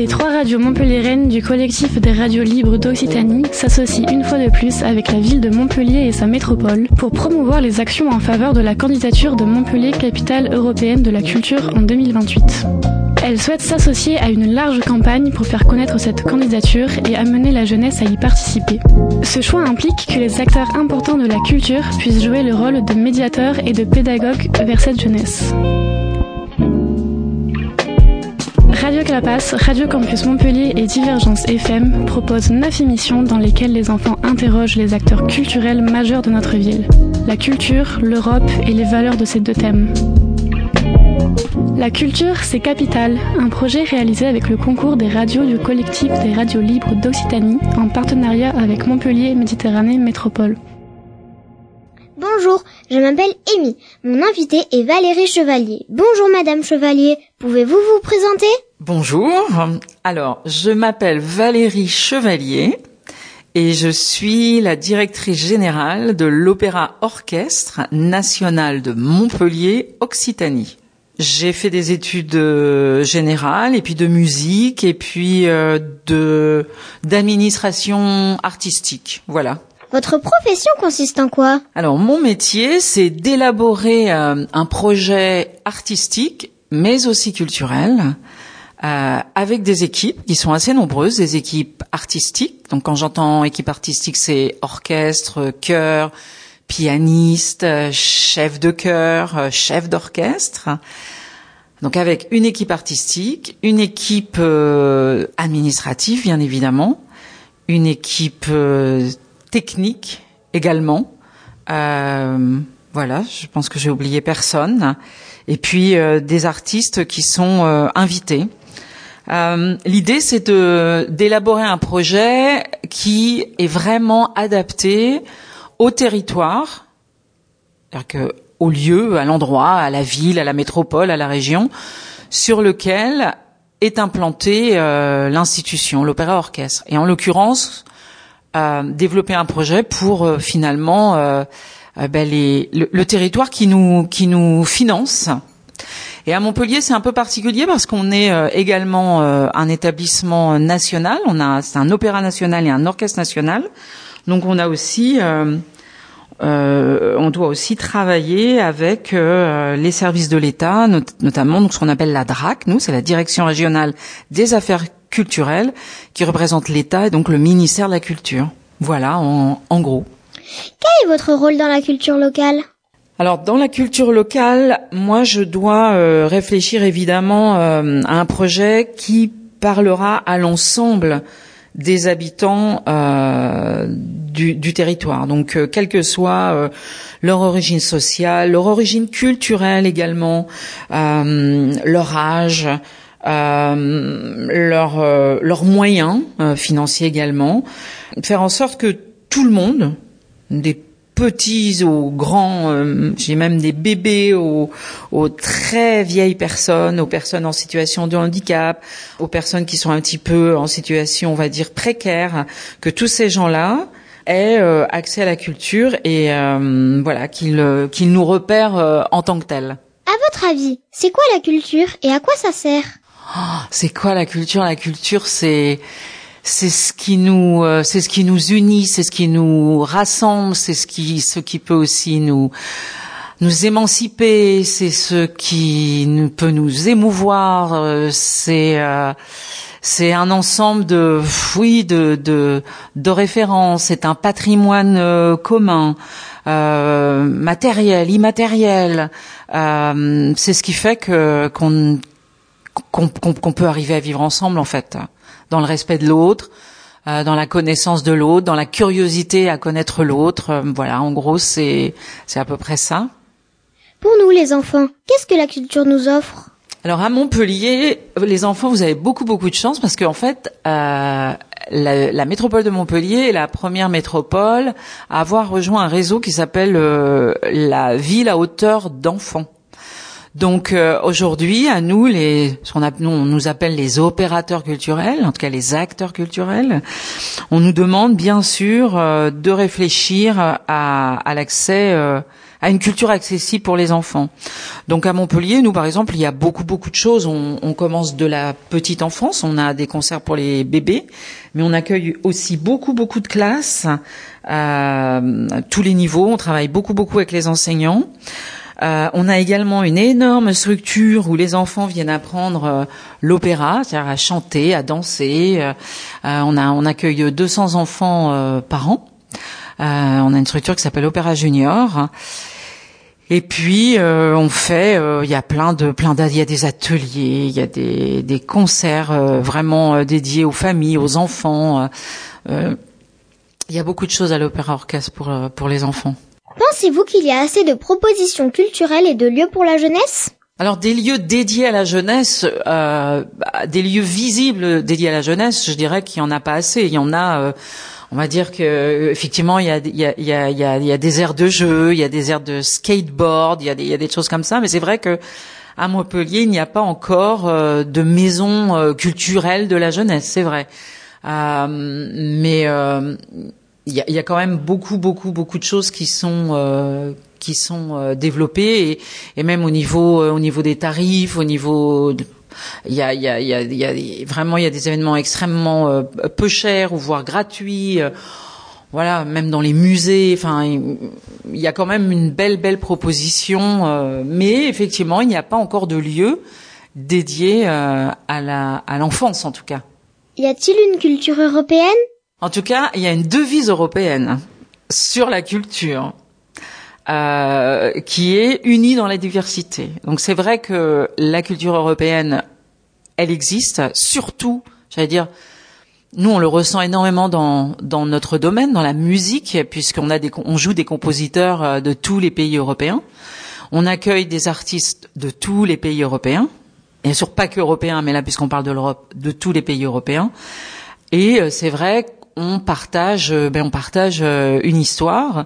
Les trois radios montpelliéraines du collectif des radios libres d'Occitanie s'associent une fois de plus avec la ville de Montpellier et sa métropole pour promouvoir les actions en faveur de la candidature de Montpellier capitale européenne de la culture en 2028. Elles souhaitent s'associer à une large campagne pour faire connaître cette candidature et amener la jeunesse à y participer. Ce choix implique que les acteurs importants de la culture puissent jouer le rôle de médiateurs et de pédagogues vers cette jeunesse. Radio Clapas, Radio Campus Montpellier et Divergence FM proposent neuf émissions dans lesquelles les enfants interrogent les acteurs culturels majeurs de notre ville. La culture, l'Europe et les valeurs de ces deux thèmes. La culture, c'est Capital, un projet réalisé avec le concours des radios du collectif des radios libres d'Occitanie en partenariat avec Montpellier Méditerranée Métropole. Bonjour, je m'appelle Amy. Mon invité est Valérie Chevalier. Bonjour Madame Chevalier, pouvez-vous vous présenter? Bonjour, alors je m'appelle Valérie Chevalier et je suis la directrice générale de l'Opéra Orchestre National de Montpellier Occitanie. J'ai fait des études euh, générales et puis de musique et puis euh, de d'administration artistique. Voilà. Votre profession consiste en quoi? Alors mon métier, c'est d'élaborer euh, un projet artistique, mais aussi culturel, euh, avec des équipes qui sont assez nombreuses, des équipes artistiques. Donc quand j'entends équipe artistique, c'est orchestre, chœur, pianiste, chef de chœur, chef d'orchestre. Donc avec une équipe artistique, une équipe euh, administrative bien évidemment, une équipe euh, technique également. Euh, voilà, je pense que j'ai oublié personne. Et puis euh, des artistes qui sont euh, invités. Euh, L'idée, c'est d'élaborer un projet qui est vraiment adapté au territoire, c'est-à-dire au lieu, à l'endroit, à la ville, à la métropole, à la région, sur lequel est implantée euh, l'institution, l'opéra orchestre. Et en l'occurrence, euh, développer un projet pour euh, finalement euh, ben les, le, territoire qui nous qui nous finance. Et à Montpellier, c'est un peu particulier parce qu'on est également un établissement national. On a c'est un opéra national et un orchestre national. Donc on a aussi euh, on doit aussi travailler avec euh, les services de l'État, not notamment donc ce qu'on appelle la DRAC. Nous, c'est la Direction régionale des affaires culturelles, qui représente l'État et donc le ministère de la Culture. Voilà, en, en gros. Quel est votre rôle dans la culture locale? Alors dans la culture locale, moi je dois euh, réfléchir évidemment euh, à un projet qui parlera à l'ensemble des habitants euh, du, du, territoire. Donc, euh, quelle que soit euh, leur origine sociale, leur origine culturelle également, euh, leur âge, leurs leurs moyens financiers également, faire en sorte que tout le monde, des petits aux grands, euh, j'ai même des bébés aux, aux, très vieilles personnes, aux personnes en situation de handicap, aux personnes qui sont un petit peu en situation, on va dire, précaire, que tous ces gens-là aient euh, accès à la culture et euh, voilà qu'ils qu'ils nous repèrent en tant que tels. À votre avis, c'est quoi la culture et à quoi ça sert? Oh, C'est quoi la culture? La culture, c'est c'est ce qui nous euh, c'est ce qui nous unit, c'est ce qui nous rassemble, c'est ce qui ce qui peut aussi nous nous émanciper, c'est ce qui peut nous émouvoir, euh, c'est euh, c'est un ensemble de oui de de, de références, c'est un patrimoine commun, matériel, immatériel. c'est ce qui fait que qu'on qu'on qu'on peut arriver à vivre ensemble en fait dans le respect de l'autre, euh, dans la connaissance de l'autre, dans la curiosité à connaître l'autre. Euh, voilà, en gros, c'est c'est à peu près ça. Pour nous, les enfants, qu'est-ce que la culture nous offre? Alors à Montpellier, les enfants, vous avez beaucoup beaucoup de chance parce qu'en fait, euh, la, la, métropole de Montpellier est la première métropole à avoir rejoint un réseau qui s'appelle euh, la ville à hauteur d'enfants. Donc euh, aujourd'hui, à nous, les, ce qu'on on nous appelle les opérateurs culturels, en tout cas les acteurs culturels, on nous demande bien sûr euh, de réfléchir à, à l'accès euh, à une culture accessible pour les enfants. Donc à Montpellier, nous par exemple, il y a beaucoup beaucoup de choses. On, on commence de la petite enfance, on a des concerts pour les bébés, mais on accueille aussi beaucoup beaucoup de classes à tous les niveaux. On travaille beaucoup beaucoup avec les enseignants. Euh, on a également une énorme structure où les enfants viennent apprendre euh, l'opéra, c'est-à-dire à chanter, à danser. Euh, on a on accueille 200 enfants par an. on a une structure qui s'appelle Opéra Junior. Et puis on fait, il y a plein de plein il y a des ateliers, il y a des, concerts vraiment dédiés aux familles, aux enfants. il y a beaucoup de choses à l'opéra orchestre pour les enfants. Pensez-vous qu'il y a assez de propositions culturelles et de lieux pour la jeunesse? Alors des lieux dédiés à la jeunesse, euh, des lieux visibles dédiés à la jeunesse, je dirais qu'il y en a pas assez. Il y en a, euh, on va dire que effectivement il y a, des aires de jeu, il y a des aires de skateboard, il y a des, choses comme ça. Mais c'est vrai que à Montpellier il n'y a pas encore euh, de maison culturelle de la jeunesse, c'est vrai. Mais il y a, y a, quand même beaucoup, beaucoup, beaucoup de choses qui sont euh, qui sont euh, développées et, et, même au niveau euh, au niveau des tarifs, au niveau il y a, il y, a, il y a vraiment il y a des événements extrêmement euh, peu chers ou voire gratuits. voilà, même dans les musées. Enfin, il y a quand même une belle belle proposition, mais effectivement, il n'y a pas encore de lieu dédié à la à l'enfance en tout cas. Y a-t-il une culture européenne? En tout cas, il y a une devise européenne sur la culture euh, qui est unie dans la diversité. Donc c'est vrai que la culture européenne, elle existe, surtout, j'allais dire, nous on le ressent énormément dans, dans notre domaine, dans la musique, puisqu'on a des, on joue des compositeurs euh, de tous les pays européens. On accueille des artistes de tous les pays européens, bien sûr pas que européens, mais là puisqu'on parle de l'Europe, de tous les pays européens. Et euh, c'est vrai on partage, euh, ben on partage euh, une histoire,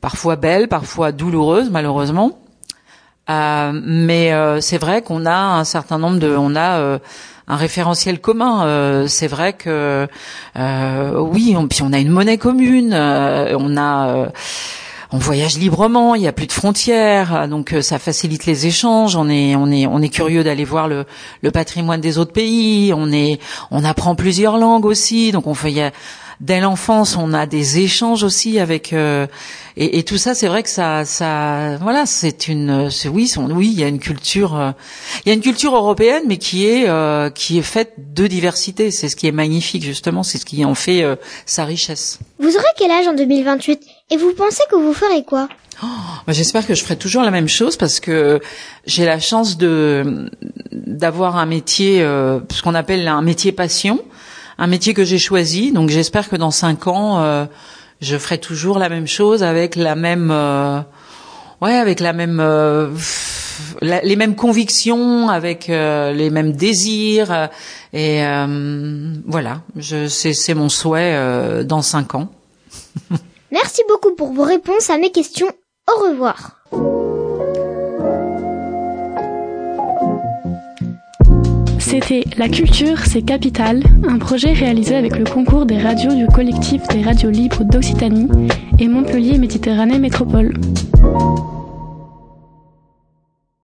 parfois belle, parfois douloureuse, malheureusement. Euh, mais c'est vrai qu'on a un certain nombre de, on a un référentiel commun. c'est vrai que oui, on, puis on a une monnaie commune, on a on voyage librement, il n'y a plus de frontières, donc ça facilite les échanges. On est, on est, on est curieux d'aller voir le, le, patrimoine des autres pays. On est, on apprend plusieurs langues aussi, donc on fait, y a, dès l'enfance, on a des échanges aussi avec euh, et, et, tout ça. C'est vrai que ça, ça, voilà, c'est une, c'est oui, oui, il y a une culture, euh, il y a une culture européenne, mais qui est euh, qui est faite de diversité. C'est ce qui est magnifique justement, c'est ce qui en fait sa richesse. Vous aurez quel âge en 2028 et vous pensez que vous ferez quoi? Oh, bah, J'espère que je ferai toujours la même chose parce que j'ai la chance de d'avoir un métier, ce qu'on appelle un métier passion un métier que j'ai choisi. Donc j'espère que dans cinq ans, euh, je ferai toujours la même chose avec la même, euh, ouais, avec la même, euh, les mêmes convictions, avec les mêmes désirs. et voilà, c'est mon souhait dans cinq ans. Merci beaucoup pour vos réponses à mes questions. Au revoir. C'était La culture, c'est capital, un projet réalisé avec le concours des radios du collectif des radios libres d'Occitanie et Montpellier Méditerranée Métropole.